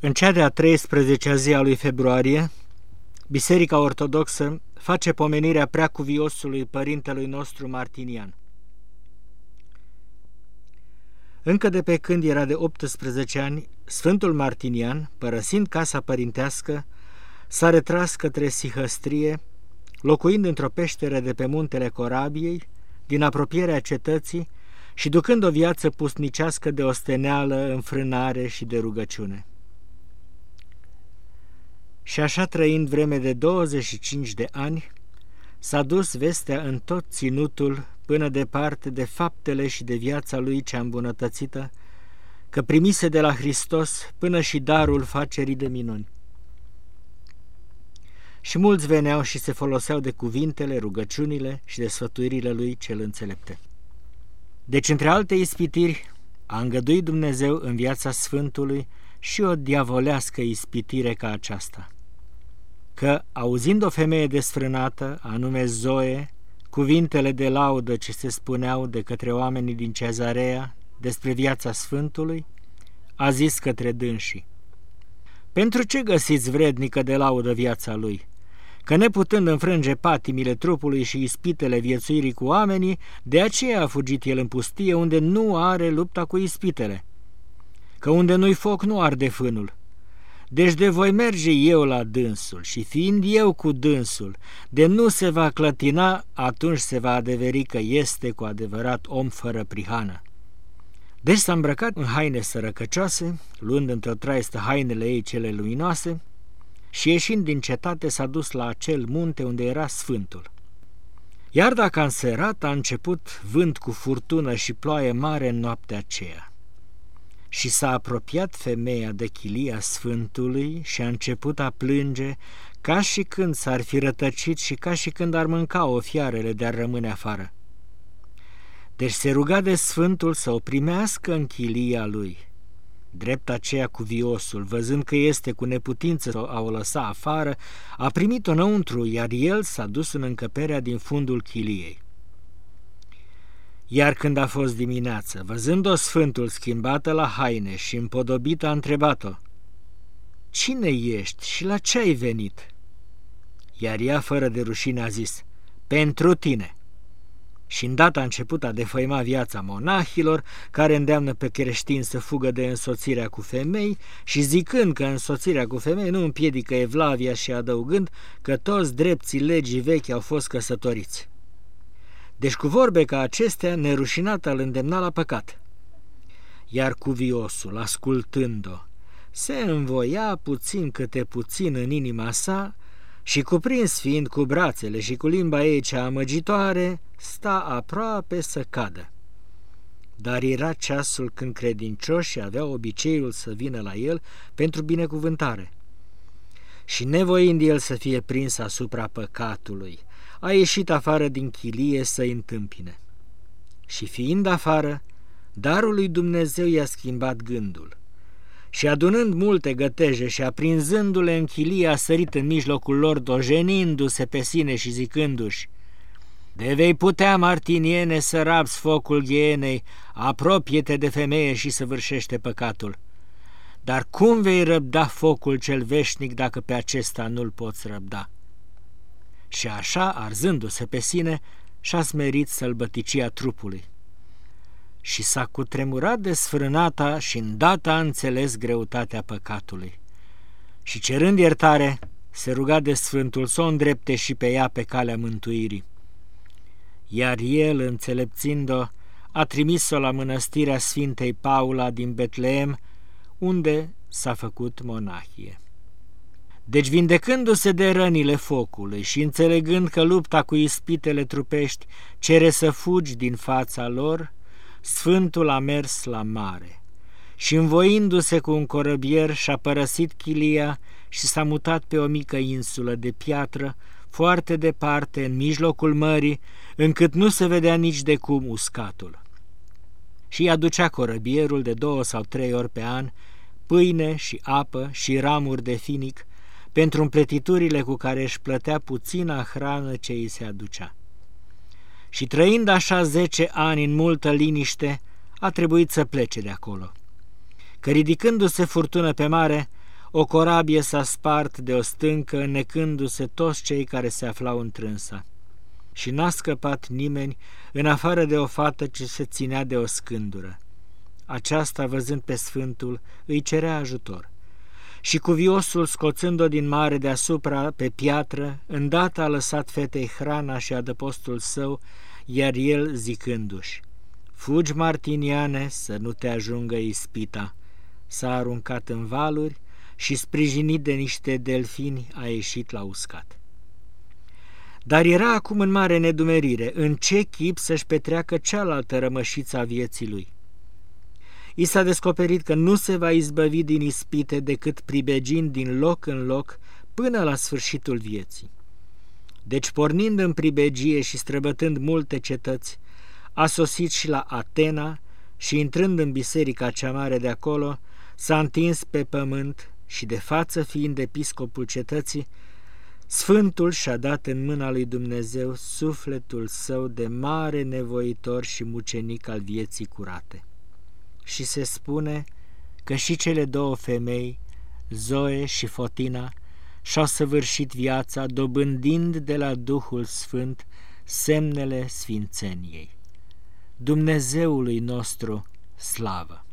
În cea de-a 13-a zi a lui februarie, Biserica Ortodoxă face pomenirea preacuviosului părintelui nostru Martinian. Încă de pe când era de 18 ani, Sfântul Martinian, părăsind casa părintească, s-a retras către Sihăstrie, locuind într-o peșteră de pe muntele Corabiei, din apropierea cetății și ducând o viață pusnicească de osteneală, înfrânare și de rugăciune. Și așa trăind vreme de 25 de ani, s-a dus vestea în tot ținutul până departe de faptele și de viața lui cea îmbunătățită, că primise de la Hristos până și darul facerii de minuni. Și mulți veneau și se foloseau de cuvintele, rugăciunile și de sfătuirile lui cel înțelepte. Deci, între alte ispitiri, a îngăduit Dumnezeu în viața Sfântului și o diavolească ispitire ca aceasta – că, auzind o femeie desfrânată, anume Zoe, cuvintele de laudă ce se spuneau de către oamenii din Cezarea despre viața Sfântului, a zis către dânsii, Pentru ce găsiți vrednică de laudă viața lui? Că neputând înfrânge patimile trupului și ispitele viețuirii cu oamenii, de aceea a fugit el în pustie unde nu are lupta cu ispitele. Că unde nu-i foc nu arde fânul, deci de voi merge eu la dânsul și fiind eu cu dânsul, de nu se va clătina, atunci se va adeveri că este cu adevărat om fără prihană. Deci s-a îmbrăcat în haine sărăcăcioase, luând într-o traistă hainele ei cele luminoase, și ieșind din cetate s-a dus la acel munte unde era Sfântul. Iar dacă a înserat, a început vânt cu furtună și ploaie mare în noaptea aceea. Și s-a apropiat femeia de chilia Sfântului și a început a plânge ca și când s-ar fi rătăcit și ca și când ar mânca o fiarele de-ar rămâne afară. Deci se ruga de Sfântul să o primească în chilia lui. Drept aceea cu viosul, văzând că este cu neputință să o lăsa afară, a primit-o înăuntru, iar el s-a dus în încăperea din fundul chiliei. Iar când a fost dimineață, văzând-o sfântul schimbată la haine și împodobită, a întrebat-o, Cine ești și la ce ai venit?" Iar ea, fără de rușine, a zis, Pentru tine." Și îndată a început a defăima viața monahilor, care îndeamnă pe creștini să fugă de însoțirea cu femei și zicând că însoțirea cu femei nu împiedică evlavia și adăugând că toți drepții legii vechi au fost căsătoriți. Deci cu vorbe ca acestea, nerușinată îl îndemna la păcat. Iar cuviosul, ascultând-o, se învoia puțin câte puțin în inima sa și cuprins fiind cu brațele și cu limba ei cea amăgitoare, sta aproape să cadă. Dar era ceasul când credincioșii aveau obiceiul să vină la el pentru binecuvântare. Și nevoind el să fie prins asupra păcatului, a ieșit afară din chilie să-i întâmpine. Și fiind afară, darul lui Dumnezeu i-a schimbat gândul. Și adunând multe găteje și aprinzându-le în chilie, a sărit în mijlocul lor, dojenindu-se pe sine și zicându-și, De vei putea, martiniene, să rabzi focul ghienei, apropie-te de femeie și să vârșește păcatul. Dar cum vei răbda focul cel veșnic dacă pe acesta nu-l poți răbda?" Și așa, arzându-se pe sine, și-a smerit sălbăticia trupului. Și s-a cutremurat de sfrânata și îndată a înțeles greutatea păcatului. Și cerând iertare, se ruga de Sfântul să o îndrepte și pe ea pe calea mântuirii. Iar el, înțelepțind-o, a trimis-o la mănăstirea Sfintei Paula din Betleem, unde s-a făcut monahie. Deci vindecându-se de rănile focului și înțelegând că lupta cu ispitele trupești cere să fugi din fața lor, Sfântul a mers la mare și învoindu-se cu un corăbier și-a părăsit chilia și s-a mutat pe o mică insulă de piatră, foarte departe, în mijlocul mării, încât nu se vedea nici de cum uscatul. Și i aducea corăbierul de două sau trei ori pe an, pâine și apă și ramuri de finic, pentru împletiturile cu care își plătea puțina hrană ce îi se aducea. Și trăind așa zece ani în multă liniște, a trebuit să plece de acolo. Că ridicându-se furtună pe mare, o corabie s-a spart de o stâncă, necându-se toți cei care se aflau întrânsa. Și n-a scăpat nimeni, în afară de o fată ce se ținea de o scândură. Aceasta, văzând pe Sfântul, îi cerea ajutor. Și cuviosul, scoțând-o din mare deasupra pe piatră, îndată a lăsat fetei hrana și adăpostul său, iar el zicându-și, Fugi, Martiniane, să nu te ajungă ispita. S-a aruncat în valuri și, sprijinit de niște delfini, a ieșit la uscat. Dar era acum în mare nedumerire, în ce chip să-și petreacă cealaltă rămășiță a vieții lui. I s-a descoperit că nu se va izbăvi din ispite decât pribegind din loc în loc până la sfârșitul vieții. Deci, pornind în pribegie și străbătând multe cetăți, a sosit și la Atena și, intrând în biserica cea mare de acolo, s-a întins pe pământ și, de față fiind episcopul cetății, Sfântul și-a dat în mâna lui Dumnezeu sufletul său de mare nevoitor și mucenic al vieții curate. Și se spune că și cele două femei, Zoe și Fotina, și-au săvârșit viața dobândind de la Duhul Sfânt semnele sfințeniei. Dumnezeului nostru slavă!